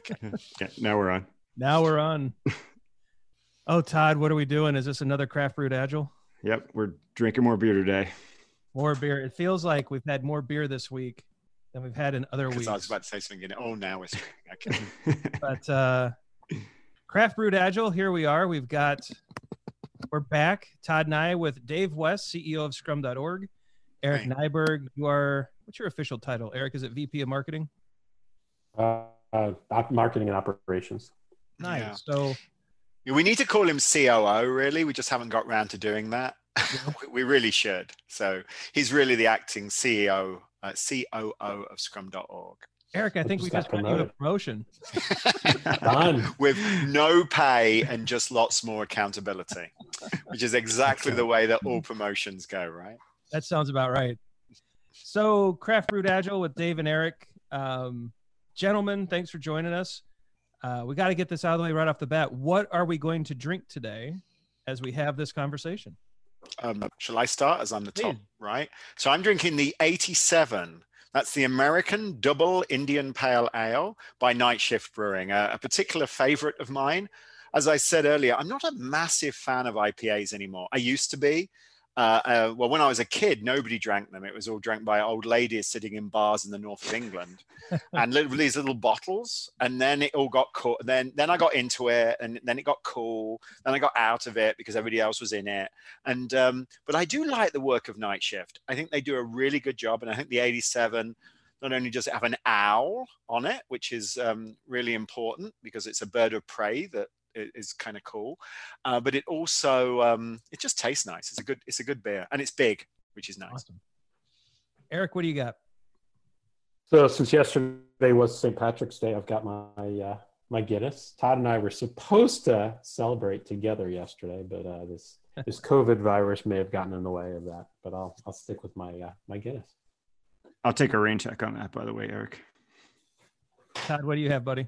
Okay. Yeah, now we're on. Now we're on. Oh, Todd, what are we doing? Is this another craft brewed agile? Yep, we're drinking more beer today. More beer. It feels like we've had more beer this week than we've had in other weeks. I was about to say something. In, oh, now we're okay. but uh craft brewed agile here we are we've got we're back todd and i with dave west ceo of scrum.org eric Hey. nyberg you are what's your official title eric is it vp of marketing Uh, uh, op- marketing and operations. nice Yeah. so We need to call him COO. Really, we just haven't got round to doing that. we really should. So he's really the acting CEO, uh, COO of Scrum.org, eric i think we just just got got you a promotion Done. with no pay and just lots more accountability, which is exactly the way that all promotions go, right? that sounds about right so craft brewed agile with dave and eric um gentlemen thanks for joining us uh, we got to get this out of the way right off the bat what are we going to drink today as we have this conversation Um, shall I start as I'm the top, right? So I'm drinking the 87. That's the American Double Indian Pale Ale by Night Shift Brewing, a, a particular favorite of mine. As I said earlier, I'm not a massive fan of IPAs anymore. I used to be. Uh, uh, well, when I was a kid, nobody drank them. It was all drank by old ladies sitting in bars in the north of England, and little, these little bottles. And then it all got cool. Then, then I got into it, and then it got cool. Then I got out of it because everybody else was in it. And um, but I do like the work of Night Shift. I think they do a really good job, and I think the 87 not only does it have an owl on it, which is um, really important because it's a bird of prey that is kind of cool, uh, but it also um, it just tastes nice. It's a good it's a good beer, and it's big, which is nice. awesome eric what do you got So since yesterday was St. Patrick's Day, I've got my uh, my Guinness. Todd and I were supposed to celebrate together yesterday, but uh, this this COVID virus may have gotten in the way of that. But I'll I'll stick with my uh, my Guinness. I'll take a rain check on that, by the way, Eric. Todd, what do you have, buddy?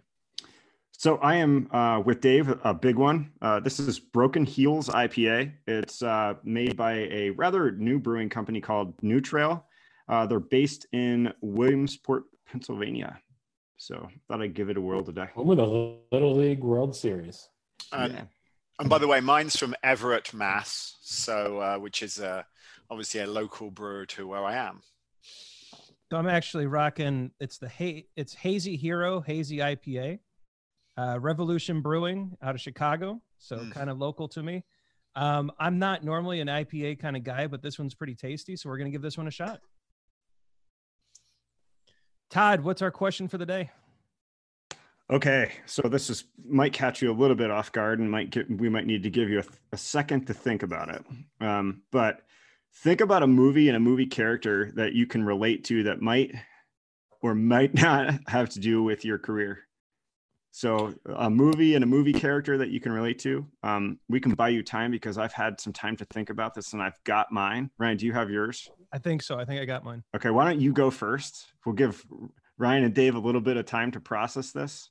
So I am uh, with Dave, a big one. Uh, this is Broken Heels IPA. It's uh, made by a rather new brewing company called New Trail. Uh, they're based in Williamsport, Pennsylvania. So thought I'd give it a whirl today. Home of the Little League World Series. And, Yeah. and by the way, mine's from Everett, Mass. So uh, which is uh, obviously a local brewer to where I am. So I'm actually rocking. It's the ha- it's Hazy Hero Hazy IPA, uh, Revolution Brewing out of Chicago, so Mm. kind of local to me. Um, I'm not normally an IPA kind of guy, but this one's pretty tasty, so we're gonna give this one a shot. Todd, what's our question for the day? Okay, so this is might catch you a little bit off guard, and might get we might need to give you a, a second to think about it. Um, but think about a movie and a movie character that you can relate to that might or might not have to do with your career. So a movie and a movie character that you can relate to. Um, we can buy you time because I've had some time to think about this, and I've got mine. Ryan, do you have yours? I think so. I think I got mine. Okay, why don't you go first? We'll give Ryan and Dave a little bit of time to process this.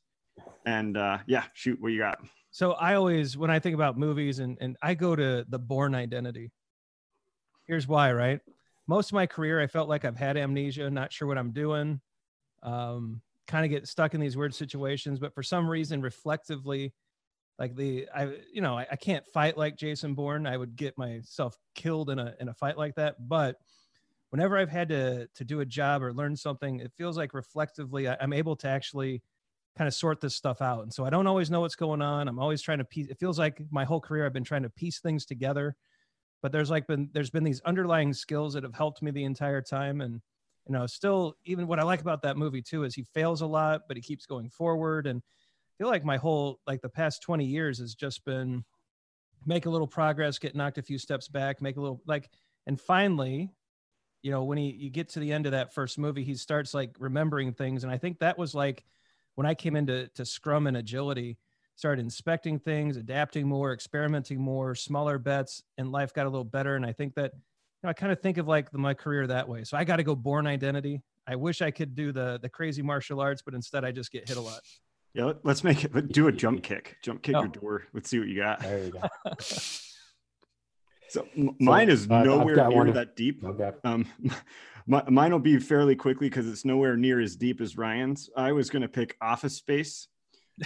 And uh, yeah, shoot, what you got? So I always, when I think about movies, and and I go to the Bourne Identity. Here's why, right? Most of my career, I felt like I've had amnesia, not sure what I'm doing, um, kind of get stuck in these weird situations. But for some reason, reflectively, like the I, you know, I, I can't fight like Jason Bourne. I would get myself killed in a in a fight like that. But whenever I've had to to do a job or learn something, it feels like reflectively, I, I'm able to actually kind of sort this stuff out. And so I don't always know what's going on. I'm always trying to piece. It feels like my whole career I've been trying to piece things together, but there's like been there's been these underlying skills that have helped me the entire time. And you know, still even what I like about that movie too is he fails a lot, but he keeps going forward. And I feel like my whole like the past 20 years has just been make a little progress, get knocked a few steps back, make a little like, and finally, you know, when he you get to the end of that first movie, he starts like remembering things. And I think that was like when I came into to Scrum and agility, started inspecting things, adapting more, experimenting more, smaller bets, and life got a little better. And I think that know, I kind of think of like the, my career that way. So I got to go bourne identity. I wish I could do the the crazy martial arts, but instead I just get hit a lot. Yeah, let, us make it. let- Do a jump kick. Jump kick Oh. your door. Let's see what you got. There you go. So m- mine is I've- I've nowhere near one. that deep. Okay. Um, my, mine will be fairly quickly because it's nowhere near as deep as Ryan's. I was going to pick Office Space.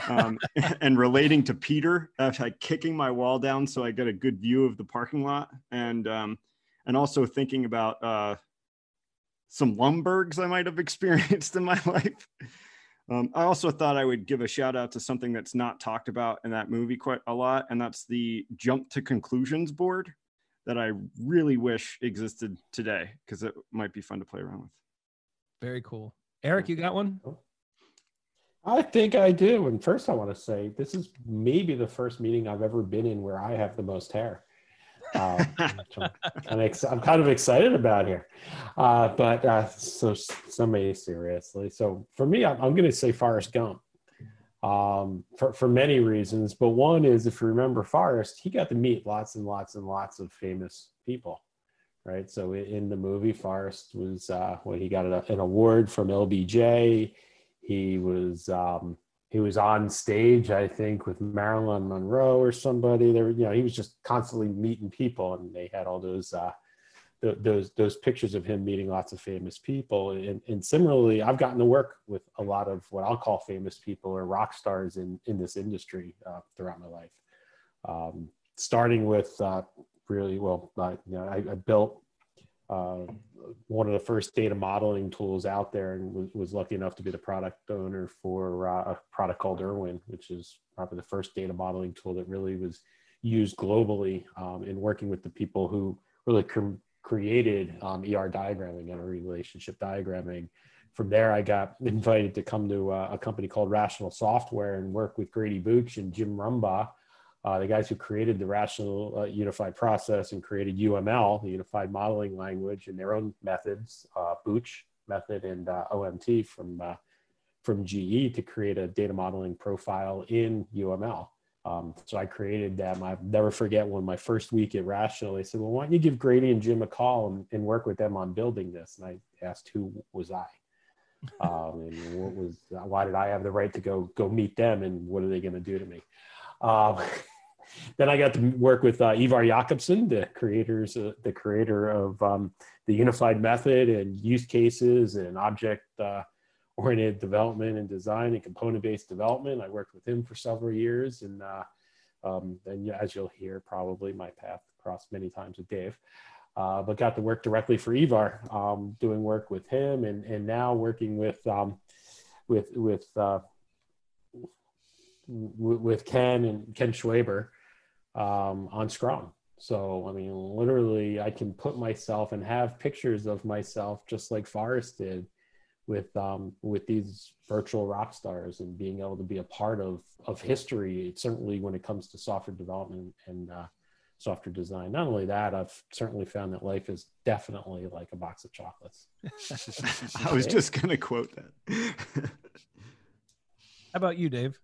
um, and relating to Peter, uh, like kicking my wall down so I get a good view of the parking lot, and um, and also thinking about uh, some Lumbergs I might have experienced in my life. Um, I also thought I would give a shout out to something that's not talked about in that movie quite a lot, and that's the jump to conclusions board that I really wish existed today because it might be fun to play around with. Very cool. Eric, you got one? I think I do. And first, I want to say this is maybe the first meeting I've ever been in where I have the most hair. Um, I'm, ex- I'm, kind of excited about here. Uh, but uh, so, somebody seriously. So for me, I'm, I'm going to say Forrest Gump um, for, for many reasons. But one is if you remember Forrest, he got to meet lots and lots and lots of famous people. Right. So in the movie, Forrest was, uh, well, he got an award from LBJ. He was, um, he was on stage, I think, with Marilyn Monroe or somebody. There, you know, he was just constantly meeting people, and they had all those uh, th- those those pictures of him meeting lots of famous people. And, and similarly, I've gotten to work with a lot of what I'll call famous people or rock stars in in this industry uh, throughout my life. Um, starting with uh, really well, you know, I, I built uh, one of the first data modeling tools out there and was, was lucky enough to be the product owner for uh, a product called ERwin, which is probably the first data modeling tool that really was used globally um, in working with the people who really cr- created um, ER diagramming and relationship diagramming. From there, I got invited to come to uh, a company called Rational Software and work with Grady Booch and Jim Rumbaugh uh, the guys who created the rational uh, unified process and created UML, the unified modeling language, and their own methods, uh, Booch method and uh, OMT from uh, from GE to create a data modeling profile in UML. Um, so I created them. I'll never forget when my first week at Rational, they said, "Well, why don't you give Grady and Jim a call and, and work with them on building this?" And I asked, "Who was I?" Um, and what was why did I have the right to go go meet them? And what are they going to do to me? Um, then I got to work with uh, Ivar Jacobson, the creators, uh, the creator of um, the unified method and use cases and object uh, oriented development and design and component based development. I worked with him for several years, and uh, um, as you'll hear, probably my path crossed many times with Dave. Uh, but got to work directly for Ivar, um, doing work with him, and and now working with um, with with uh, with Ken and Ken Schwaber um, on Scrum. So, I mean, literally, I can put myself and have pictures of myself just like Forrest did with um, with these virtual rock stars and being able to be a part of of history. Certainly, when it comes to software development and uh, software design. Not only that, I've certainly found that life is definitely like a box of chocolates. I was just going to quote that. How about you, Dave?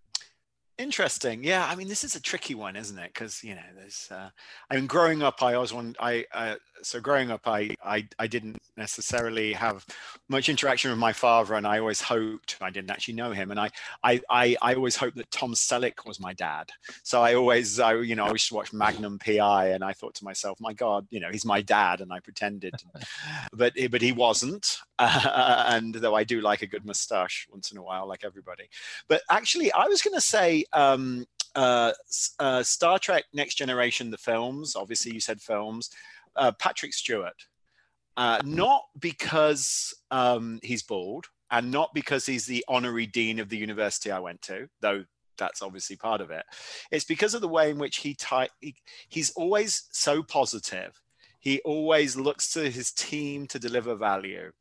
Interesting. Yeah, I mean, this is a tricky one, isn't it? Because you know, there's. Uh, I mean, growing up, I always want. I uh, so growing up, I, I I didn't necessarily have much interaction with my father, and I always hoped I didn't actually know him, and I I I, I always hoped that Tom Selleck was my dad. So I always I you know I used to watch Magnum PI, and I thought to myself, my God, you know, he's my dad, and I pretended, but but he wasn't. Uh, and though I do like a good mustache once in a while, like everybody, but actually, I was going to say. Um, uh, uh, Star Trek Next Generation, the films, obviously you said films, uh, Patrick Stewart. Uh, not because um, he's bald and not because he's the honorary dean of the university I went to, though that's obviously part of it. It's because of the way in which he, ty- he he's always so positive. He always looks to his team to deliver value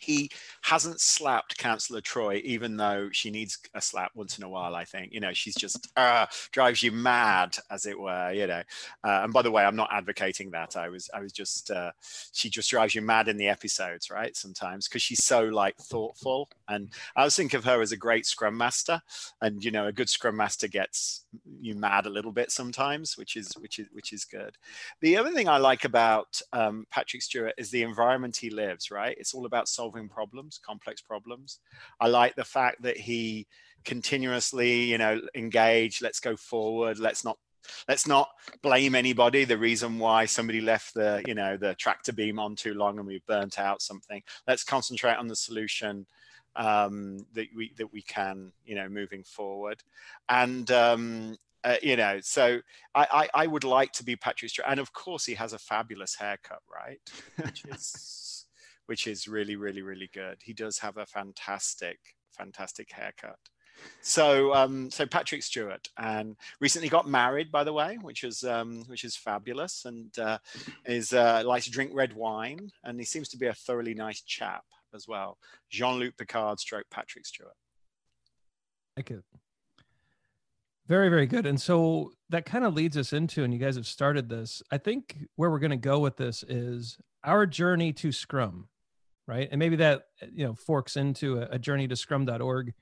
he hasn't slapped Councillor Troi, even though she needs a slap once in a while. I think you know she's just uh, drives you mad, as it were. You know, uh, and by the way, I'm not advocating that. I was I was just uh, she just drives you mad in the episodes, right? Sometimes because she's so like thoughtful, and I always think of her as a great Scrum Master, and you know, a good Scrum Master gets you mad a little bit sometimes, which is which is which is good. The other thing I like about um, Patrick Stewart is the environment he lives. Right, it's all about solving solving problems, complex problems. I like the fact that he continuously, you know, engage, let's go forward, let's not let's not blame anybody. The reason why somebody left the you know the tractor beam on too long and we've burnt out something. Let's concentrate on the solution um, that we that we can you know moving forward. And um, uh, you know so I, I, I would like to be patrick stewart. And of course he has a fabulous haircut right? Which is which is really really really good he does have a fantastic fantastic haircut so um, so Patrick Stewart and recently got married, by the way, which is um, which is fabulous, and uh, is uh, likes to drink red wine, and he seems to be a thoroughly nice chap as well. Jean Luc Picard, stroke Patrick Stewart. Like it. Very, very good. And so that kind of leads us into, and you guys have started this. I think where we're going to go with this is our journey to Scrum, right? And maybe that you know forks into a, a journey to Scrum.org.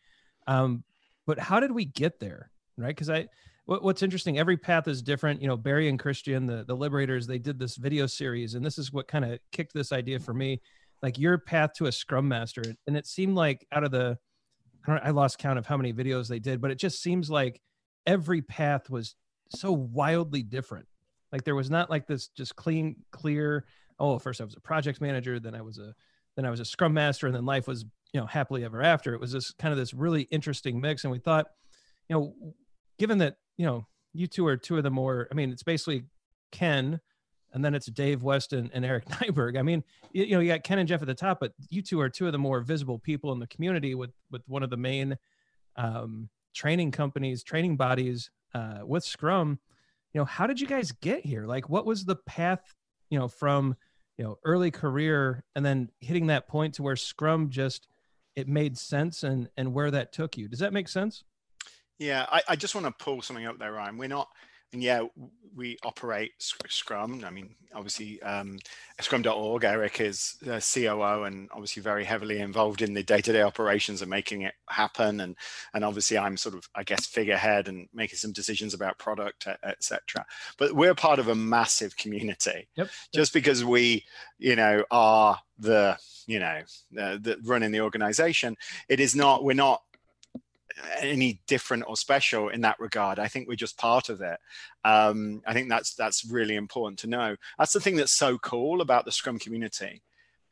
Um, but how did we get there, right? Because I, what, what's interesting, every path is different. You know, Barry and Christian, the the Liberators, they did this video series, and this is what kind of kicked this idea for me like your path to a scrum master and it seemed like out of the I, I lost count of how many videos they did but it just seems like every path was so wildly different like there was not like this just clean clear oh first i was a project manager then i was a then i was a scrum master and then life was you know happily ever after it was this kind of this really interesting mix and we thought you know given that you know you two are two of the more i mean it's basically ken and then it's Dave Weston and Eric Nyberg. I mean, you, you, know, you got Ken and Jeff at the top, but you two are two of the more visible people in the community with with one of the main um, training companies, training bodies uh, with Scrum. You know, how did you guys get here? Like, what was the path? You know, from you know early career and then hitting that point to where Scrum just it made sense and and where that took you. Does that make sense? Yeah, I, I just want to pull something up there, Ryan. We're not and yeah, we operate Scrum. I mean, obviously, um, Scrum.org. Eric is COO and obviously very heavily involved in the day-to-day operations and making it happen. And and obviously, I'm sort of, I guess, figurehead and making some decisions about product, etc. But we're part of a massive community. Yep. Just because we, you know, are the you know the, the running the organization, it is not. We're not any different or special in that regard. I think we're just part of it. Um, I think that's that's really important to know. That's the thing that's so cool about the Scrum community,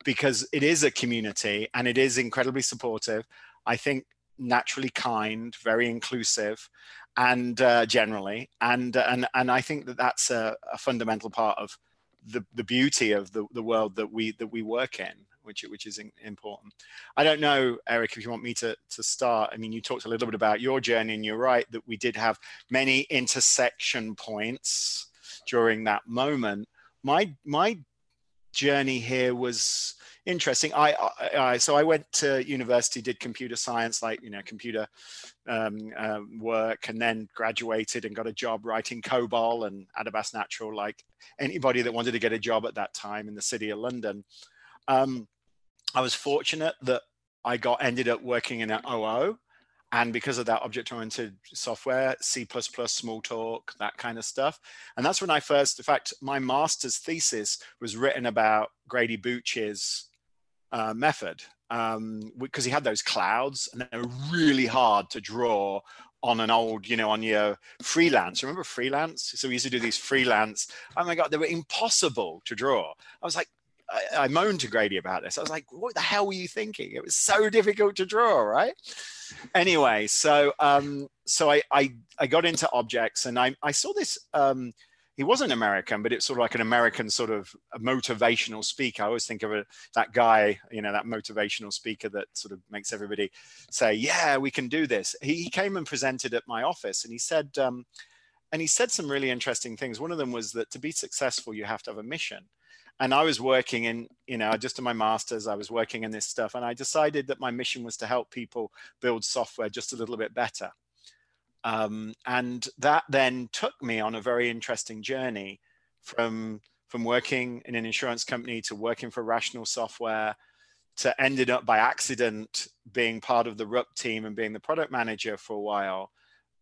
because it is a community and it is incredibly supportive. I think naturally kind, very inclusive, and uh, generally, and and and I think that that's a, a fundamental part of the the beauty of the the world that we that we work in which which is important. I don't know, Eric, if you want me to to start. I mean, you talked a little bit about your journey, and you're right that we did have many intersection points during that moment. My my journey here was interesting. I, I, so I went to university, did computer science, like you know, computer um, uh, work, and then graduated and got a job writing COBOL and Adabas Natural, like anybody that wanted to get a job at that time in the city of London. Um, I was fortunate that I got ended up working in an OO. And because of that object oriented software, C, Smalltalk, that kind of stuff. And that's when I first, in fact, my master's thesis was written about Grady Booch's uh, method because um, he had those clouds and they were really hard to draw on an old, you know, on your freelance. Remember freelance? So we used to do these freelance. Oh my God, they were impossible to draw. I was like, I, I moaned to Grady about this. I was like, what the hell were you thinking? It was so difficult to draw, right? Anyway, so um, so I, I I got into objects and I I saw this um he wasn't American, but it's sort of like an American sort of motivational speaker. I always think of it, that guy, you know, that motivational speaker that sort of makes everybody say, "Yeah, we can do this." He, he came and presented at my office, and he said, um, and he said some really interesting things. One of them was that to be successful, you have to have a mission and I was working in, you know, just in my master's, I was working in this stuff, and I decided that my mission was to help people build software just a little bit better. Um, and that then took me on a very interesting journey from from working in an insurance company to working for rational software to ended up by accident being part of the RUP team and being the product manager for a while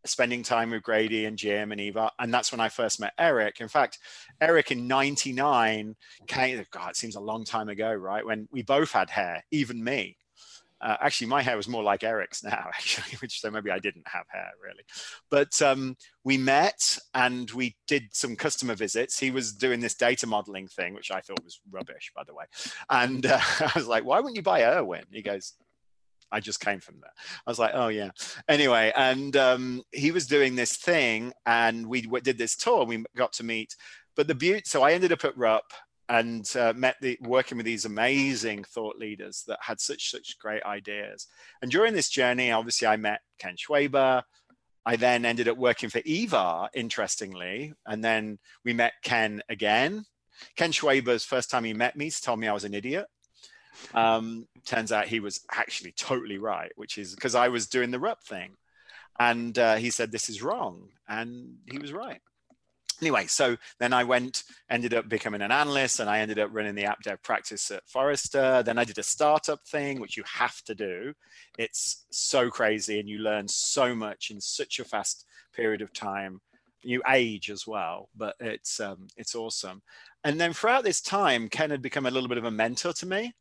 spending time with Grady and Jim and Ivar. And that's when I first met Eric. In fact, Eric in 99 came, God, it seems a long time ago, right? When we both had hair, even me. Uh, actually, my hair was more like Eric's now, actually, which so maybe I didn't have hair really. But um, we met and we did some customer visits. He was doing this data modeling thing, which I thought was rubbish, by the way. And uh, I was like, why wouldn't you buy ERwin? He goes, I just came from there. I was like, oh yeah. Anyway, and um, he was doing this thing, and we did this tour. We got to meet, but the beauty. So I ended up at RUP and uh, met the working with these amazing thought leaders that had such such great ideas. And during this journey, obviously, I met Ken Schwaber. I then ended up working for Ivar, interestingly, and then we met Ken again. Ken Schwaber's first time he met me he told me I was an idiot. Um, turns out he was actually totally right, which is because I was doing the rep thing. And uh, he said, This is wrong. And he was right. Anyway, so then I went, ended up becoming an analyst, and I ended up running the app dev practice at Forrester. Then I did a startup thing, which you have to do. It's so crazy, and you learn so much in such a fast period of time. You age as well, but it's um, it's awesome. And then throughout this time, Ken had become a little bit of a mentor to me.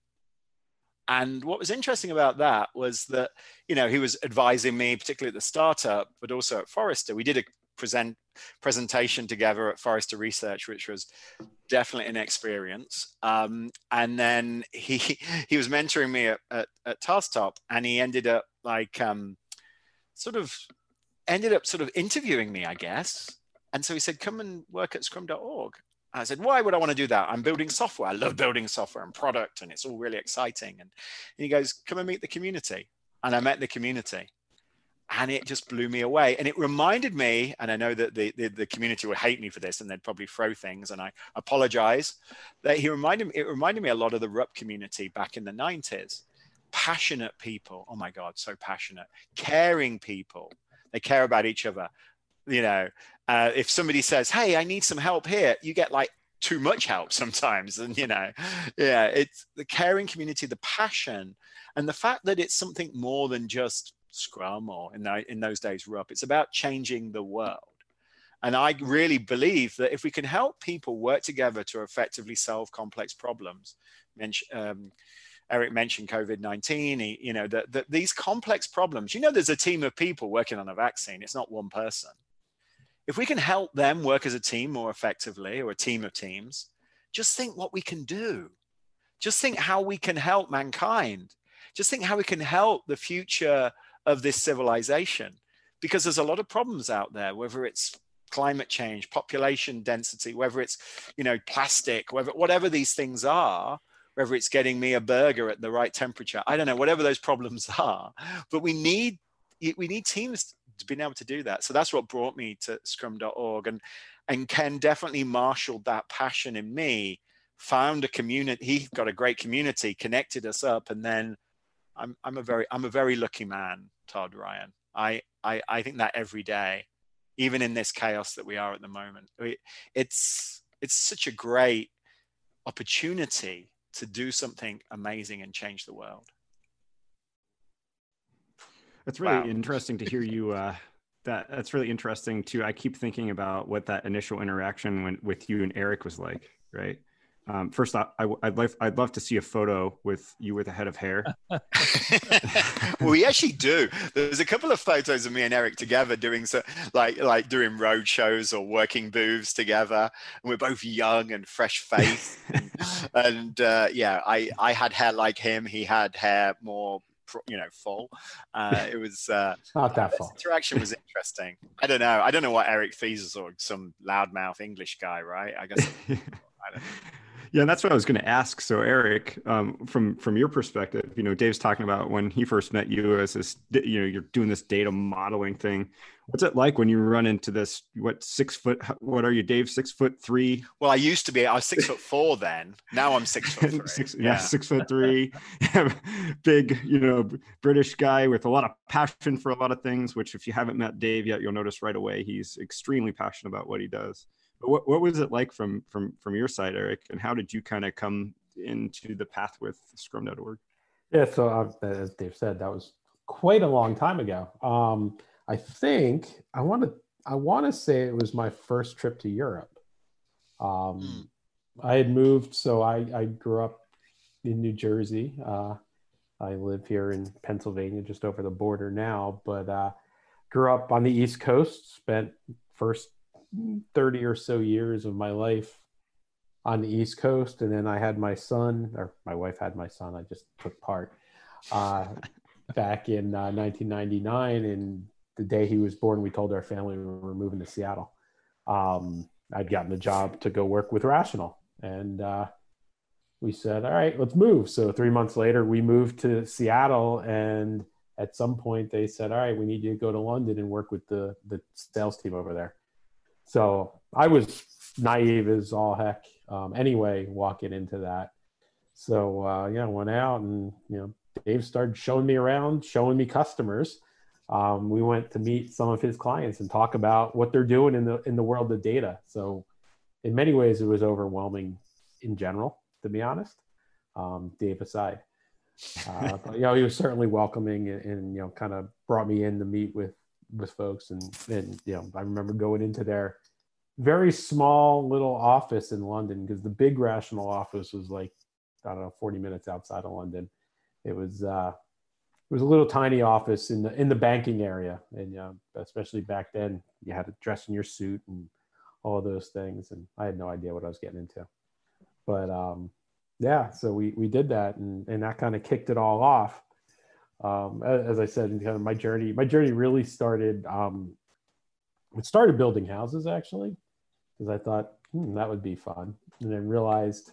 And what was interesting about that was that, you know, he was advising me, particularly at the startup, but also at Forrester. We did a present presentation together at Forrester Research, which was definitely an experience. Um, and then he he was mentoring me at, at, at TaskTop, and he ended up like um, sort of ended up sort of interviewing me, I guess. And so he said, "Come and work at Scrum.org." I said, why would I want to do that? I'm building software. I love building software and product, and it's all really exciting. And, he goes, come and meet the community. And I met the community. And it just blew me away. And it reminded me, and I know that the, the, the community would hate me for this and they'd probably throw things, and I apologize. That he reminded me, it reminded me a lot of the RUP community back in the 90s. Passionate people. Oh my God, so passionate. Caring people. They care about each other you know uh, if somebody says hey i need some help here you get like too much help sometimes and you know yeah it's the caring community the passion and the fact that it's something more than just scrum or in, the, in those days RUP it's about changing the world and i really believe that if we can help people work together to effectively solve complex problems um, Eric mentioned COVID-19, you know, that, that these complex problems, you know, there's a team of people working on a vaccine. It's not one person if we can help them work as a team more effectively or a team of teams, just think what we can do. Just think how we can help mankind. Just think how we can help the future of this civilization. Because there's a lot of problems out there, whether it's climate change, population density, whether it's, you know, plastic, whether, whatever these things are, whether it's getting me a burger at the right temperature, I don't know, whatever those problems are. But we need we need teams being able to do that. So that's what brought me to scrum.org. And and Ken definitely marshaled that passion in me, found a community, he got a great community, connected us up, and then I'm I'm a very I'm a very lucky man, Todd Ryan. I I, I think that every day, even in this chaos that we are at the moment. It's it's such a great opportunity to do something amazing and change the world. That's really wow. interesting to hear you. Uh, that that's really interesting too. I keep thinking about what that initial interaction when, with you and Eric was like. Right. Um, first, I, I, would love I'd love to see a photo with you with a head of hair. well, we actually do. There's a couple of photos of me and Eric together doing so, like like doing road shows or working booths together, and we're both young and fresh faced. and, and uh, yeah, I I had hair like him. He had hair more you know full. Uh, it was uh, not that full. Interaction was interesting. I don't know. I don't know what Eric Fees or some loudmouth English guy, right? I guess. I don't know. Yeah, and that's what I was going to ask. So, Eric, um, from from your perspective, you know, Dave's talking about when he first met you as this, you know, you're doing this data modeling thing. What's it like when you run into this? What six foot? What are you, Dave? Six foot three? Well, I used to be. I was six foot four then. Now I'm six foot three. six, yeah, yeah, six foot three. Big, you know, British guy with a lot of passion for a lot of things. Which, if you haven't met Dave yet, you'll notice right away he's extremely passionate about what he does. But what, what was it like from from from your side, Eric? And how did you kind of come into the path with Scrum.org? Yeah, so uh, as Dave said, that was quite a long time ago. Um, I think I want to I want to say it was my first trip to Europe. Um, mm. I had moved, so I, I grew up in New Jersey. Uh, I live here in Pennsylvania, just over the border now, but uh, grew up on the East Coast. Spent first 30 or so years of my life on the East Coast. And then I had my son, or my wife had my son. I just took part. Uh, back in uh, 1999. And the day he was born, we told our family we were moving to Seattle. Um, I'd gotten a job to go work with Rational. And uh, we said, all right, let's move. So three months later, we moved to Seattle. And at some point, they said, all right, we need you to go to London and work with the, the sales team over there. So I was naive as all heck um, anyway, walking into that. So, uh, yeah, went out and, you know, Dave started showing me around, showing me customers. Um, we went to meet some of his clients and talk about what they're doing in the in the world of data. So, in many ways, it was overwhelming in general, to be honest. Um, Dave aside, uh, but, you know, he was certainly welcoming and, and, you know, kind of brought me in to meet with with folks. And and you know, I remember going into their very small little office in London because the big Rational office was like I don't know, 40 minutes outside of London. It was uh, it was a little tiny office in the in the banking area, and uh, especially back then, you had to dress in your suit and all those things, and I had no idea what I was getting into. But um, yeah, so we we did that, and and that kind of kicked it all off. Um, as, I said, kind of my journey, my journey really started. Um, it started building houses actually, because I thought hmm, that would be fun, and then realized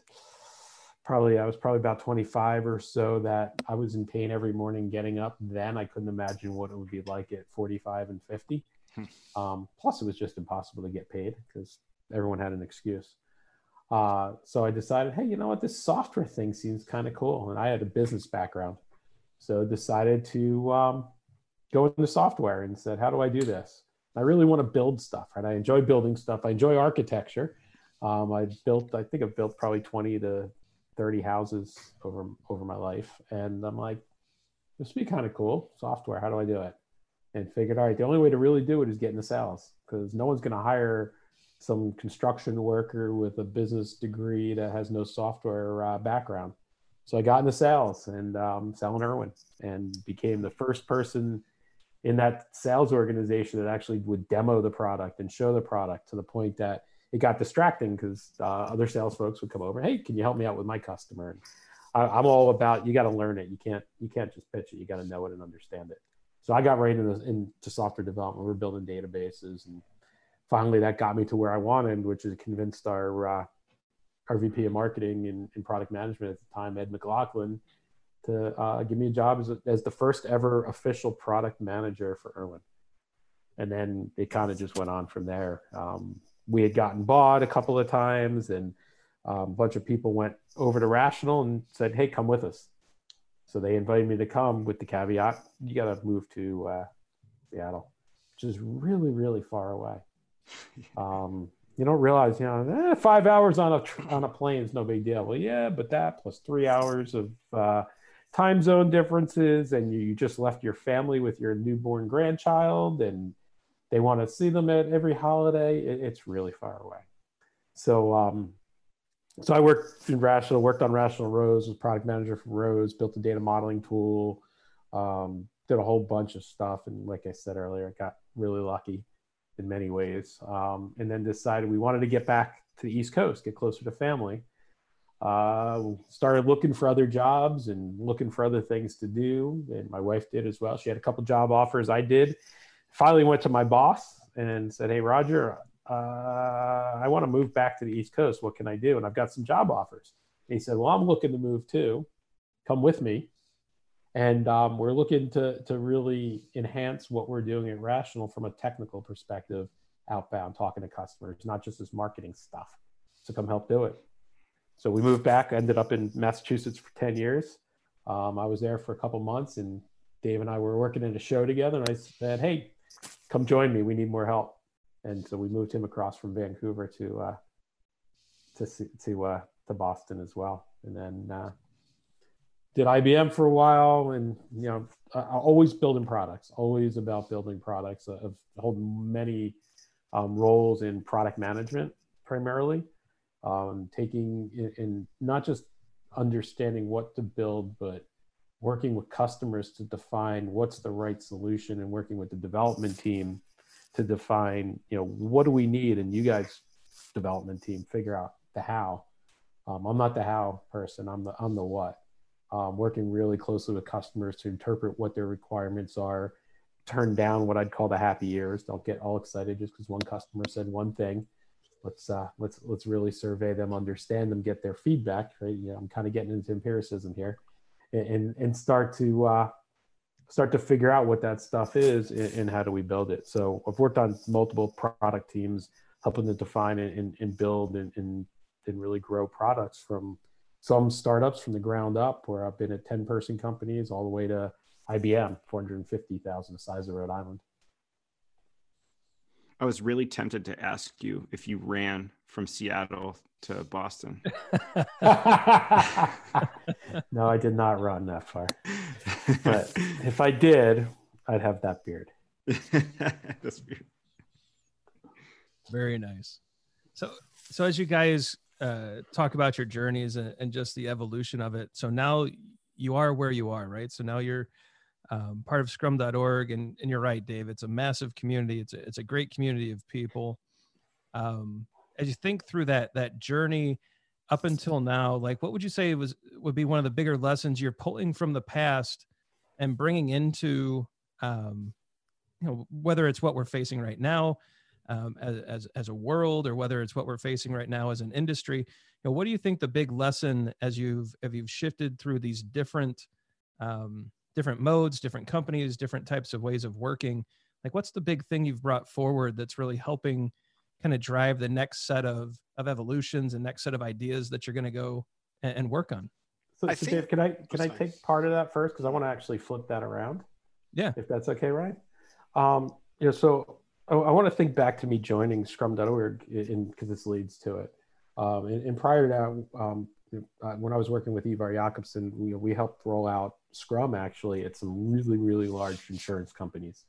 probably I was probably about 25 or so that I was in pain every morning getting up. Then I couldn't imagine what it would be like at 45 and 50. Hmm. Um, plus, it was just impossible to get paid because everyone had an excuse. Uh, so I decided, hey, you know what? This software thing seems kind of cool, and I had a business background, so decided to um, go into software and said, how do I do this? I really want to build stuff, right? I enjoy building stuff. I enjoy architecture. Um, I built, I think I've built probably 20 to 30 houses over over my life. And i'm like this would be kind of cool software how do i do it? And figured all right the only way to really do it is get the sales because no one's going to hire some construction worker with a business degree that has no software uh, background. So i got into sales and um, selling ERwin and became the first person in that sales organization that actually would demo the product and show the product to the point that it got distracting because uh, other sales folks would come over. Hey, can you help me out with my customer? And I, am all about you got to learn it. You can't you can't just pitch it. You got to know it and understand it. So I got right into, into software development. We are building databases, and finally that got me to where I wanted, which is convinced our uh, our VP of marketing and, and, product management at the time, Ed McLaughlin, to uh, give me a job as, a, as the first ever official product manager for ERwin. And then it kind of just went on from there. Um, we had gotten bought a couple of times, and um, a bunch of people went over to Rational and said, "Hey, come with us." So they invited me to come with the caveat: you got to move to uh, Seattle, which is really, really far away. Um, you don't realize, you know, eh, five hours on a on a plane is no big deal. Well, yeah, but that plus three hours of uh, time zone differences, and you, you just left your family with your newborn grandchild, and they want to see them at every holiday. It, it's really far away. So, um, so I worked in Rational, worked on Rational Rose, was product manager for Rose, built a data modeling tool, um, did a whole bunch of stuff. And like I said earlier, I got really lucky in many ways. Um, and then decided we wanted to get back to the East Coast, get closer to family. Uh, started looking for other jobs and looking for other things to do. And my wife did as well. She had a couple job offers. I did finally went to my boss and said, Hey, Roger, uh, I want to move back to the East Coast. What can I do? And I've got some job offers. And he said, Well, I'm looking to move too. Come with me. And um, we're looking to, to really enhance what we're doing at Rational from a technical perspective, outbound, talking to customers, not just this marketing stuff. So come help do it. So we moved back, ended up in Massachusetts for 10 years. Um, I was there for a couple months, and Dave and I were working in a show together. And I said, Hey, come join me. We need more help. And so we moved him across from Vancouver to uh, to to uh, to Boston as well, and then uh, did IBM for a while. And you know, uh, always building products, always about building products. I've held many um, roles in product management primarily, um, taking in, in not just understanding what to build, but working with customers to define what's the right solution and working with the development team to define you know what do we need and you guys development team figure out the how um, i'm not the how person i'm the i'm the what um, working really closely with customers to interpret what their requirements are, turn down what I'd call the happy years. Don't get all excited just because one customer said one thing. Let's uh, let's let's really survey them, understand them, get their feedback. Right? You know, I'm kind of getting into empiricism here, and and start to uh, start to figure out what that stuff is and, and, how do we build it. So I've worked on multiple product teams, helping to define and, and build and, and and really grow products from some startups from the ground up where I've been at 10 person companies all the way to IBM, 450,000, the size of Rhode Island. I was really tempted to ask you if you ran from Seattle to Boston. no, I did not run that far. But if I did, I'd have that beard. That's weird. Very nice. So, so as you guys uh, talk about your journeys and, and, just the evolution of it. So now you are where you are, right? So now you're um, part of scrum.org and, and you're right, Dave, it's a massive community. It's a, it's a great community of people. Um, as you think through that, that journey up until now, like what would you say was, would be one of the bigger lessons you're pulling from the past and bringing into, um, you know, whether it's what we're facing right now, um, as, as, as a world or whether it's what we're facing right now as an industry you know what do you think the big lesson as you've as you've shifted through these different um, different modes different companies different types of ways of working. Like what's the big thing you've brought forward that's really helping kind of drive the next set of of evolutions and next set of ideas that you're going to go and, and, work on? So, so think, dave can i can i take part of that first? Because i want to actually flip that around yeah. if that's okay right um you know so Oh, I want to think back to me joining Scrum.org because this leads to it. Um, and, and, prior to that, um, uh, when I was working with Ivar Jacobson, we, we helped roll out Scrum actually at some really, really large insurance companies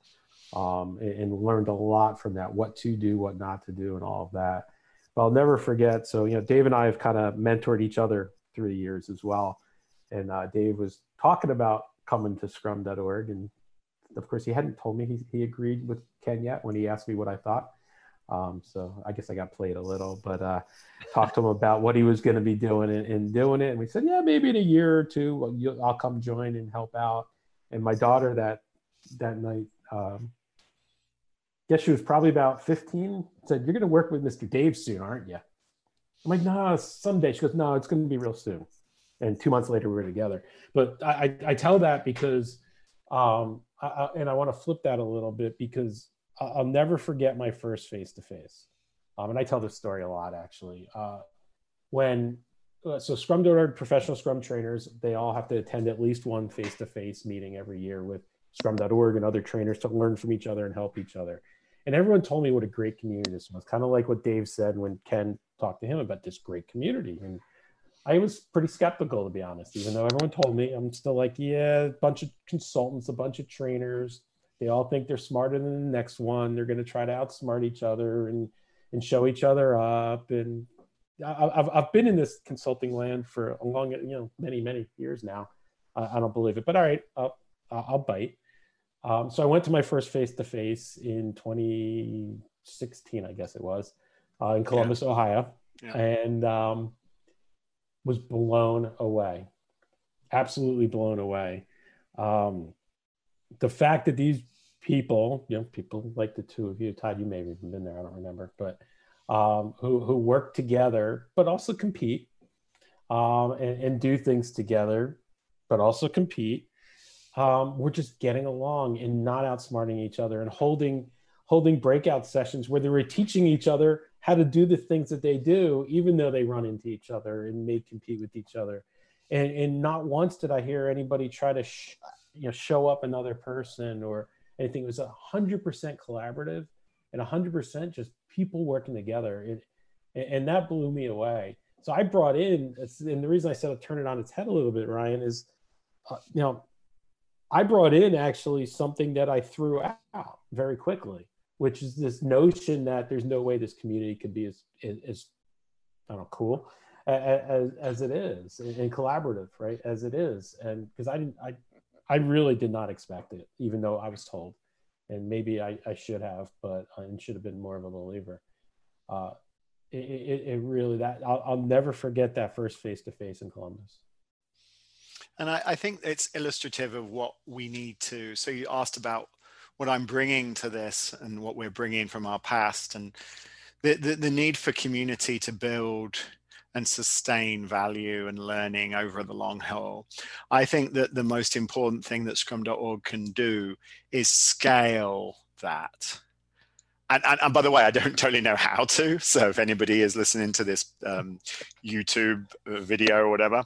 um, and, and, learned a lot from that what to do, what not to do, and all of that. But I'll never forget. So, you know, Dave and I have kind of mentored each other through the years as well. And uh, Dave was talking about coming to scrum.org and of course, he hadn't told me he, he agreed with Ken yet when he asked me what I thought. Um, so I guess I got played a little, but uh, talked to him about what he was going to be doing and, and, doing it. And we said, yeah, maybe in a year or two, I'll come join and help out. And my daughter that that night, um, guess she was probably about 15, said, you're going to work with Mr. Dave soon, aren't you? I'm like, no, someday. She goes, no, it's going to be real soon. And two months later, we were together. But I, I tell that because um, I, and I want to flip that a little bit because I'll never forget my first face to face. And I tell this story a lot actually. Uh, when uh, so Scrum.org professional Scrum trainers, they all have to attend at least one face to face meeting every year with Scrum.org and other trainers to learn from each other and help each other. And everyone told me what a great community this was, kind of like what Dave said when Ken talked to him about this great community. And I was pretty skeptical to be honest, even though everyone told me. I'm still like, yeah, a bunch of consultants, a bunch of trainers. They all think they're smarter than the next one. They're going to try to outsmart each other and and show each other up. And I've I've been in this consulting land for a long, you know, many many years now. I, I don't believe it, but all right, I'll, I'll bite. Um, so I went to my first face to face in 2016, I guess it was, uh, in Columbus, yeah. Ohio, yeah. and um, was blown away, absolutely blown away. Um, the fact that these people, you know, people like the two of you, Todd, you may have even been there, I don't remember, but um, who who work together, but also compete um, and, and, do things together, but also compete. Um, we're just getting along and not outsmarting each other and holding holding breakout sessions where they were teaching each other how to do the things that they do, even though they run into each other and may compete with each other. And, and not once did I hear anybody try to, sh- you know, show up another person or anything. It was a hundred percent collaborative and a hundred percent just people working together. and and that blew me away. So I brought in, and the reason I said to turn it on its head a little bit, Ryan, is, uh, you know, I brought in actually something that I threw out very quickly which is this notion that there's no way this community could be as, as I don't know, cool as, as it is and collaborative, right? As it is. And because I didn't, I, I really did not expect it, even though I was told, and maybe I, I should have, but I should have been more of a believer. Uh, it, it, it really, that I'll, I'll never forget that first face to face in Columbus. And I, I think it's illustrative of what we need to. So you asked about what I'm bringing to this and what we're bringing from our past and the, the, the need for community to build and sustain value and learning over the long haul. I think that the most important thing that scrum.org can do is scale that. And, and, and, by the way, I don't totally know how to. So if anybody is listening to this um, YouTube uh, video or whatever,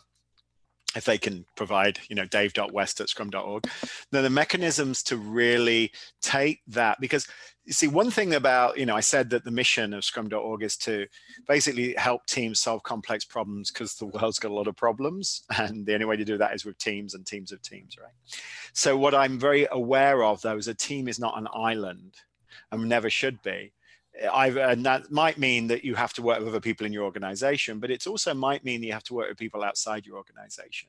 if they can provide, you know, dave.west at scrum.org, then the mechanisms to really take that, because you see, one thing about, you know, I said that the mission of scrum.org is to basically help teams solve complex problems because the world's got a lot of problems. And the only way to do that is with teams and teams of teams, right? So what I'm very aware of though is a team is not an island and never should be. I've, and that might mean that you have to work with other people in your organization, but it also might mean that you have to work with people outside your organization.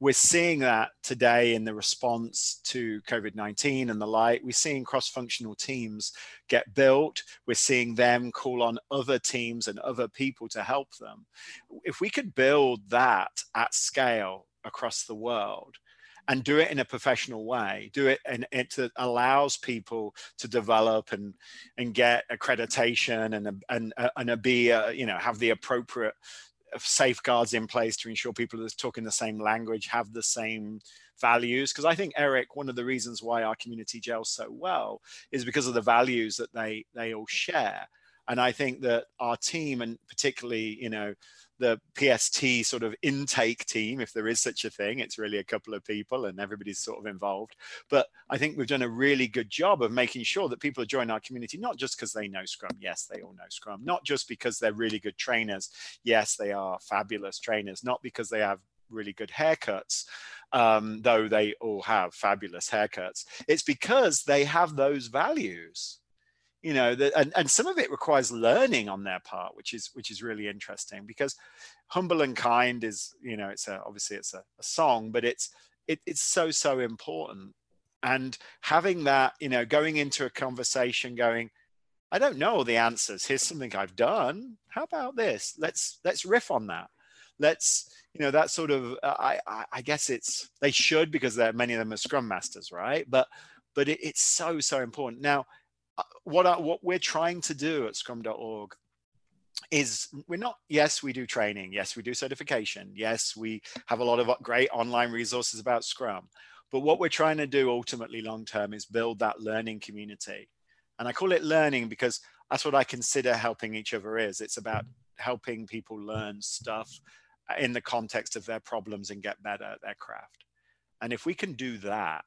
We're seeing that today in the response to COVID 19 and the like. We're seeing cross functional teams get built. We're seeing them call on other teams and other people to help them. If we could build that at scale across the world, and do it in a professional way. Do it and it allows people to develop and and get accreditation and and and a be a, you know have the appropriate safeguards in place to ensure people are talking the same language have the same values. Because i think eric one of the reasons why our community gels so well is because of the values that they they all share. And i think that our team and particularly you know the PST sort of intake team, if there is such a thing. It's really a couple of people and everybody's sort of involved. But I think we've done a really good job of making sure that people joining our community, not just because they know Scrum. Yes, they all know Scrum. Not just because they're really good trainers. Yes, they are fabulous trainers. Not because they have really good haircuts, um, though they all have fabulous haircuts. It's because they have those values you know that and, and some of it requires learning on their part which is which is really interesting because humble and kind is you know it's a obviously it's a, a song but it's it, it's so so important. And having that you know going into a conversation going i don't know all the answers. Here's something i've done. How about this? Let's let's riff on that. Let's you know that sort of uh, I, I, guess it's they should because there many of them are scrum masters right? But but it, it's so so important. Now what I, what we're trying to do at scrum.org is we're not yes we do training. Yes we do certification. Yes we have a lot of great online resources about scrum. But what we're trying to do ultimately long term is build that learning community. And i call it learning because that's what i consider helping each other is. It's about helping people learn stuff in the context of their problems and get better at their craft. And if we can do that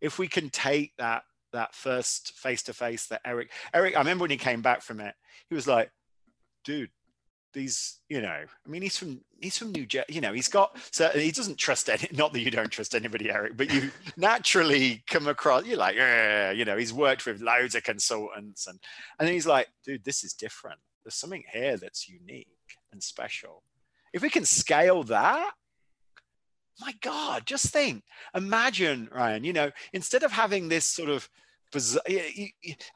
if we can take that that first face to face that Eric Eric I remember when he came back from it he was like dude these you know I mean he's from he's from New Jersey you know he's got so he doesn't trust any not that you don't trust anybody Eric but you naturally come across you're like yeah you know he's worked with loads of consultants and and then he's like dude this is different. There's something here that's unique and special. If we can scale that my God, just think. Imagine, Ryan, you know, instead of having this sort of bizarre,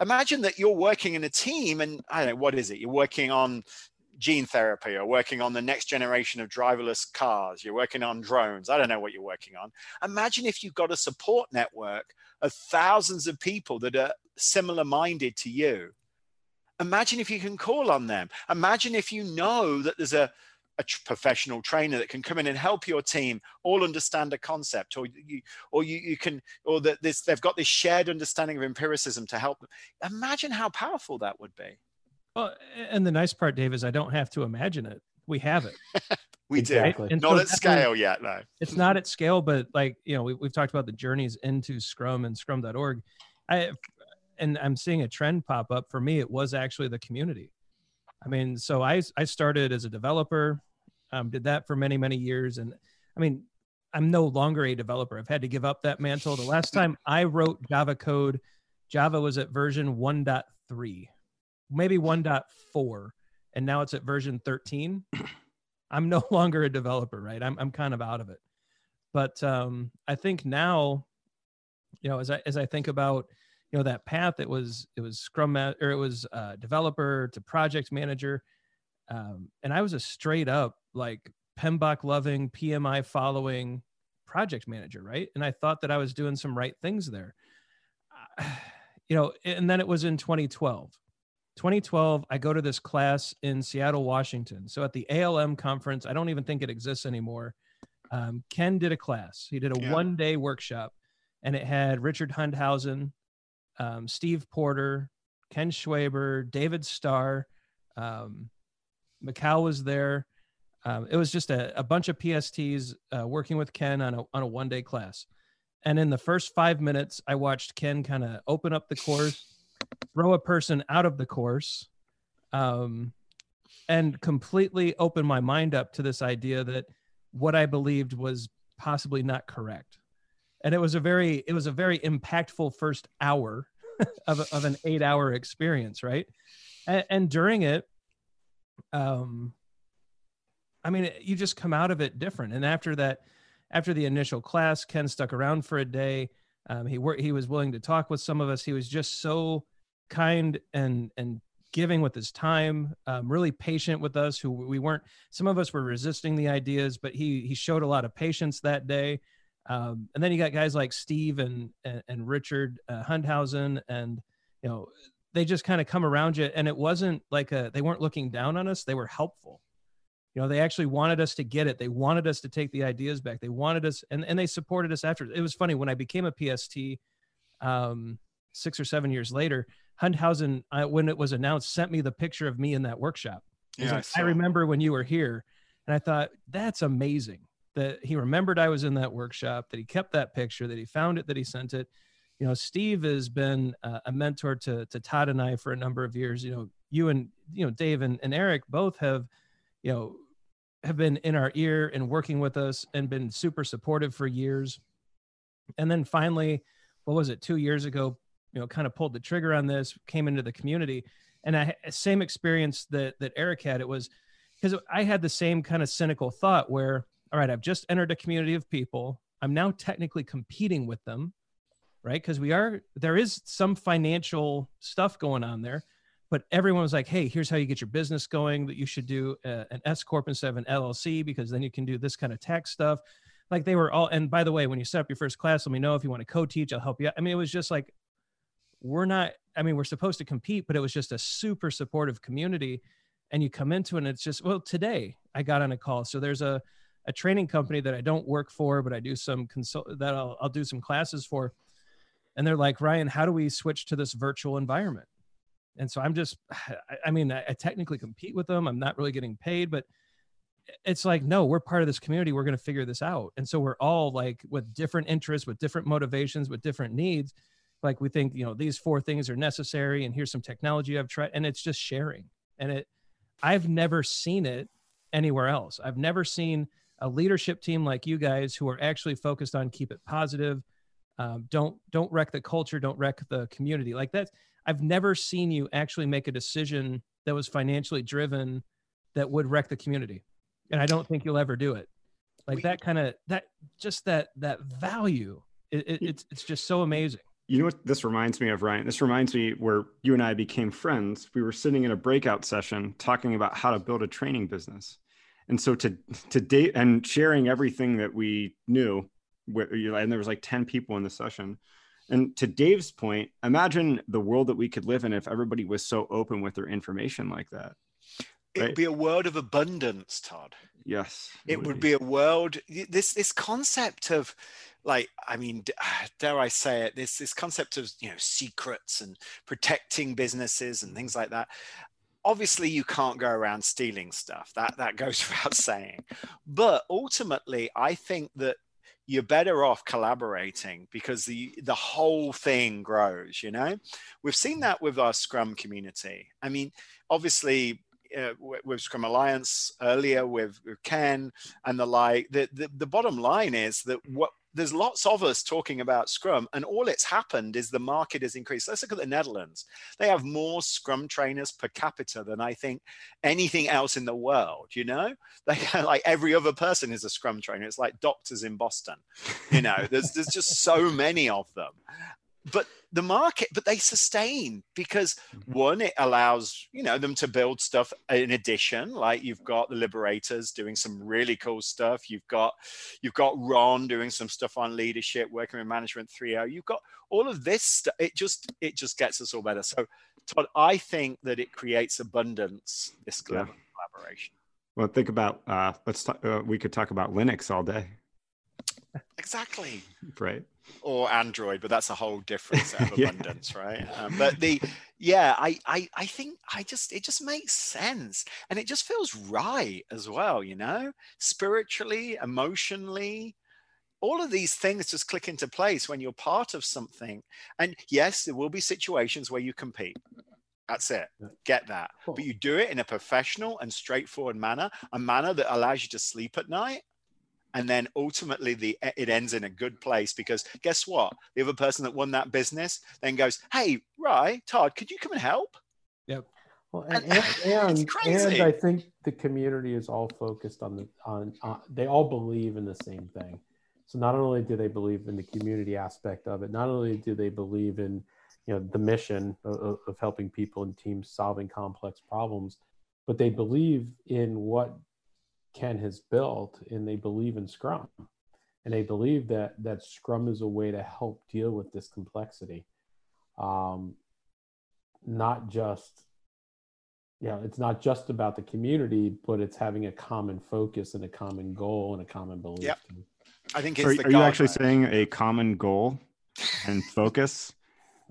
imagine that you're working in a team and I don't know, what is it? You're working on gene therapy or working on the next generation of driverless cars. You're working on drones. I don't know what you're working on. Imagine if you've got a support network of thousands of people that are similar minded to you. Imagine if you can call on them. Imagine if you know that there's a a professional trainer that can come in and help your team all understand a concept or you or you, you can or that this they've got this shared understanding of empiricism to help them. Imagine how powerful that would be. Well and the nice part dave is i don't have to imagine it. We have it. We exactly. do not so at scale yet no it's not at scale but like you know we, we've talked about the journeys into scrum and scrum.org i and i'm seeing a trend pop up. For me it was actually the community. I mean, so I I started as a developer, um, did that for many many years, and I mean, I'm no longer a developer. I've had to give up that mantle. The last time I wrote Java code, Java was at version 1.3, maybe 1.4, and now it's at version 13. I'm no longer a developer, right? I'm I'm kind of out of it. But um, I think now, you know, as I as I think about you know that path it was it was scrum or it was uh, developer to project manager um, and i was a straight up like PMBOK loving pmi following project manager, right? And I thought that I was doing some right things there. You know, and then it was in 2012. 2012, I go to this class in Seattle, Washington. So at the ALM conference, I don't even think it exists anymore. Um, Ken did a class. He did a Yeah. one day workshop, and it had Richard Hundhausen, um, Steve Porter, Ken Schwaber, David Starr, um, Macau was there. Um, it was just a, a bunch of PSTs uh, working with Ken on a, on a one day class. And in the first five minutes, I watched Ken kind of open up the course, throw a person out of the course, um, and completely open my mind up to this idea that what I believed was possibly not correct. And it was a very, it was a very impactful first hour of, of an eight hour experience, right? And, and during it, um, I mean, you just come out of it different. And after that, after the initial class, Ken stuck around for a day. Um, he worked. He was willing to talk with some of us. He was just so kind and and giving with his time. Um, really patient with us. Who we weren't. Some of us were resisting the ideas, but he he showed a lot of patience that day. Um, and then you got guys like Steve and and, and Richard uh, Hundhausen, and you know they just kind of come around you. And it wasn't like a they weren't looking down on us. They were helpful you know they actually wanted us to get it they wanted us to take the ideas back they wanted us and, and they supported us after it was funny when i became a pst um, six or seven years later hundhausen uh, when it was announced sent me the picture of me in that workshop Yeah, like, I saw. remember when you were here and i thought that's amazing that he remembered i was in that workshop that he kept that picture that he found it that he sent it you know steve has been uh, a mentor to, to todd and i for a number of years. You know you and you know dave and, and eric both have you know have been in our ear and working with us and been super supportive for years. And then finally what was it two years ago you know kind of pulled the trigger on this came into the community. And i same experience that that eric had. It was because i had the same kind of cynical thought where all right i've just entered a community of people. I'm now technically competing with them right? Because we are there is some financial stuff going on there but everyone was like hey here's how you get your business going that you should do uh, an s corp instead of an llc because then you can do this kind of tax stuff. Like they were all and by the way when you set up your first class let me know if you want to co-teach i'll help you i mean it was just like we're not i mean we're supposed to compete but it was just a super supportive community and you come into it and it's just well today i got on a call. So there's a a training company that i don't work for but i do some consult that I'll, I'll do some classes for and they're like ryan how do we switch to this virtual environment? And so i'm just i, mean I, I technically compete with them. I'm not really getting paid but it's like no we're part of this community. We're going to figure this out. And so we're all like with different interests with different motivations with different needs. Like we think you know these four things are necessary and here's some technology i've tried and it's just sharing. And it i've never seen it anywhere else. I've never seen a leadership team like you guys who are actually focused on keep it positive um, don't don't wreck the culture don't wreck the community like that i've never seen you actually make a decision that was financially driven that would wreck the community and i don't think you'll ever do it like We- that kind of that just that that value it, it, it's it's just so amazing You know what this reminds me of, Ryan? This reminds me where you and I became friends. We were sitting in a breakout session talking about how to build a training business. And so to to date and sharing everything that we knew, where- you know, and there was like 10 people in the session. And to Dave's point, imagine the world that we could live in if everybody was so open with their information like that. It would be a world of abundance, Todd. Yes. It would be a world. This this concept of, like, I mean, dare I say it? This this concept of you know secrets and protecting businesses and things like that. Obviously, you can't go around stealing stuff. That that goes without saying. But ultimately, I think that you're better off collaborating because the the whole thing grows you know? We've seen mm. that with our scrum community. I mean obviously uh, with scrum alliance earlier with, with ken and the like the, the the bottom line is that what there's lots of us talking about scrum and all it's happened is the market has increased. Let's look at the netherlands. They have more scrum trainers per capita than i think anything else in the world you know? They like every other person is a scrum trainer. It's like doctors in boston you know? There's there's just so many of them but the market but they sustain because one it allows you know them to build stuff in addition like you've got the liberators doing some really cool stuff you've got you've got ron doing some stuff on leadership working with management 3.0 you've got all of this stuff it just it just gets us all better so todd i think that it creates abundance this Yeah. collaboration Well, think about uh, let's talk. Uh, we could talk about Linux all day, exactly right? Or Android, but that's a whole different set of Yeah. abundance, right? Um, but the yeah, I, I I think I just it just makes sense, and it just feels right as well, you know, spiritually, emotionally. All of these things just click into place when you're part of something. And yes, there will be situations where you compete. That's it. Get that. But you do it in a professional and straightforward manner, a manner that allows you to sleep at night and then ultimately the it ends in a good place because guess what? The other person that won that business then goes hey right todd could you come and help? Yep. Well, and, And- and, and, I think the community is all focused on the on, on they all believe in the same thing. So not only do they believe in the community aspect of it, not only do they believe in you know the mission of, of- of helping people and teams solving complex problems, but they believe in what Ken has built, and they believe in Scrum, and they believe that that Scrum is a way to help deal with this complexity, um, not just you know, it's not just about the community, but it's having a common focus and a common goal and a common belief. Yep. i think it's Are, the are you actually saying a common goal and focus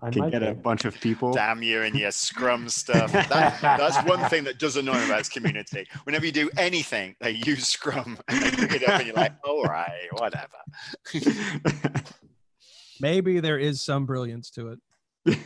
I can might get a bunch of people? damn you and your scrum stuff that, that's one thing that does annoy me about this community whenever you do anything they use scrum and they pick it up and you're like all right whatever Maybe there is some brilliance to it.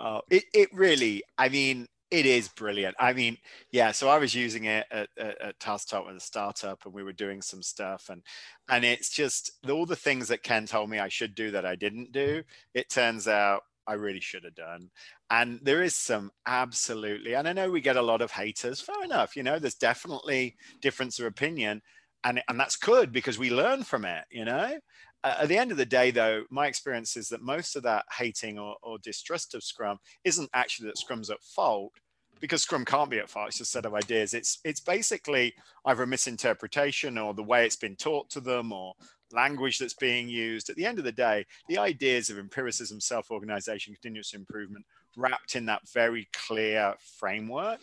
Oh, it, it really, I mean, it is brilliant. I mean, yeah, so I was using it at, at, at Tasktop with a startup and we were doing some stuff and and it's just all the things that Ken told me I should do that I didn't do, it turns out I really should have done. And there is some absolutely, and I know we get a lot of haters, fair enough, you know, there's definitely difference of opinion. And, and that's good because we learn from it, you know? Uh, at the end of the day, though, my experience is that most of that hating or, or distrust of Scrum isn't actually that Scrum's at fault, because Scrum can't be at fault. It's just a set of ideas. It's it's basically either a misinterpretation or the way it's been taught to them or language that's being used. At the end of the day, the ideas of empiricism, self-organization, continuous improvement, wrapped in that very clear framework,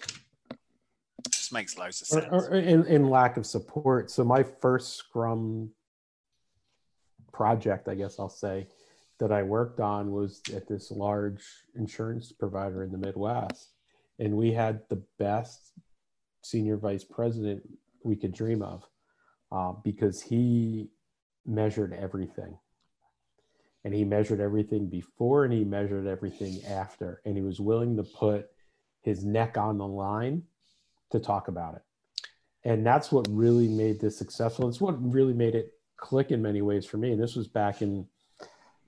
just makes loads of Or, sense. or in, in lack of support. So my first Scrum project, I guess I'll say, that I worked on was at this large insurance provider in the Midwest, and we had the best senior vice president we could dream of, uh, because he measured everything, and he measured everything before and he measured everything after, and he was willing to put his neck on the line to talk about it. And that's what really made this successful. It's what really made it click in many ways for me. And this was back in,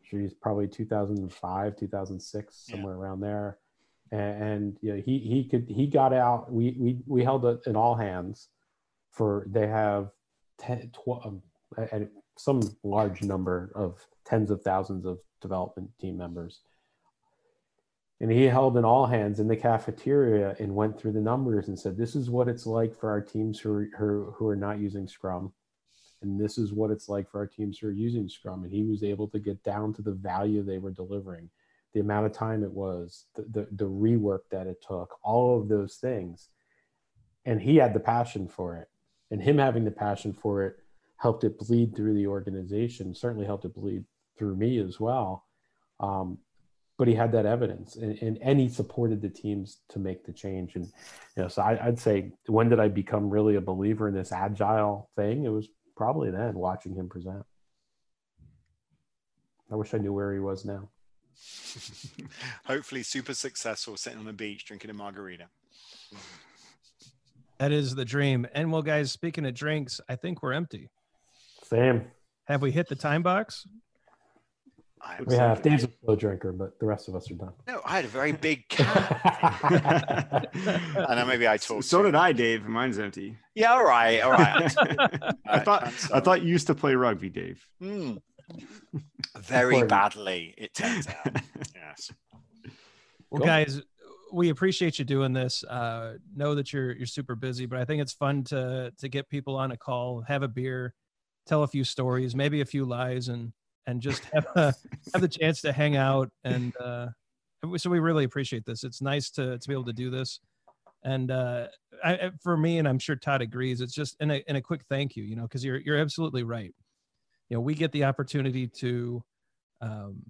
geez, probably 2005, 2006, Yeah. somewhere around there. And, and you know, he he could he got out. We we we held it in all hands for they have 10, 12, um, and some large number of tens of thousands of development team members. And he held an all hands in the cafeteria and went through the numbers and said, "This is what it's like for our teams who are, who, are not using Scrum, and this is what it's like for our teams who are using Scrum." And he was able to get down to the value they were delivering, the amount of time it was, the the, the rework that it took, all of those things, and he had the passion for it, and him having the passion for it helped it bleed through the organization. Certainly helped it bleed through me as well. Um, but he had that evidence and, and, and he supported the teams to make the change. And, you know, so I, I'd say, when did I become really a believer in this agile thing? It was probably then watching him present. I wish I knew where he was now. Hopefully, super successful, sitting on the beach drinking a margarita. That is the dream. And well, guys, speaking of drinks, I think we're empty. Same. Have we hit the time box? I am We have Dave's a slow drinker, but the rest of us are done. No, I had a very big cat. I know maybe I talked. so too did I, Dave. Mine's empty. Yeah, all right, all right. I thought I'm I sorry. thought you used to play rugby, Dave. Hmm. Very badly, it turns out. yes. Well, Cool. guys, we appreciate you doing this. Uh, know that you're you're super busy, but I think it's fun to to get people on a call, have a beer, tell a few stories, maybe a few lies, and and just have a, have the chance to hang out. And uh, so we really appreciate this. It's nice to to be able to do this. And uh, I, for me, and I'm sure Todd agrees, it's just in a in a quick thank you, you know, because you're you're absolutely right. You know, we get the opportunity to. Um,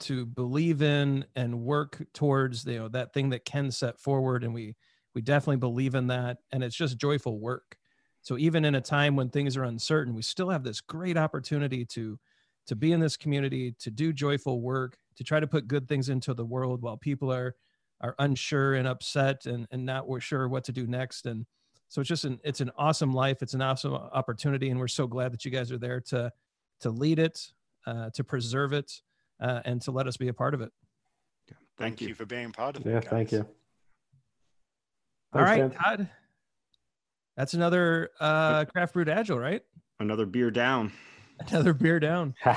to believe in and work towards you know that thing that Ken set forward and we we definitely believe in that and it's just joyful work so even in a time when things are uncertain we still have this great opportunity to to be in this community to do joyful work to try to put good things into the world while people are are unsure and upset and and not we're sure what to do next and so it's just an it's an awesome life it's an awesome opportunity and we're so glad that you guys are there to to lead it uh, to preserve it uh, and to let us be a part of it. Thank you for being part of it. Yeah, thank guys. you. All right, Thanks, Todd. That's another uh, craft brewed agile, right? Another beer down. Another beer down. All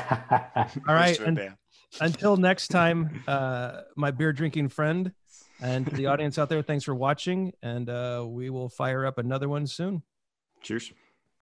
right, Most of it and until next time, uh, my beer drinking friend, and to the audience out there, thanks for watching, and uh, we will fire up another one soon. Cheers.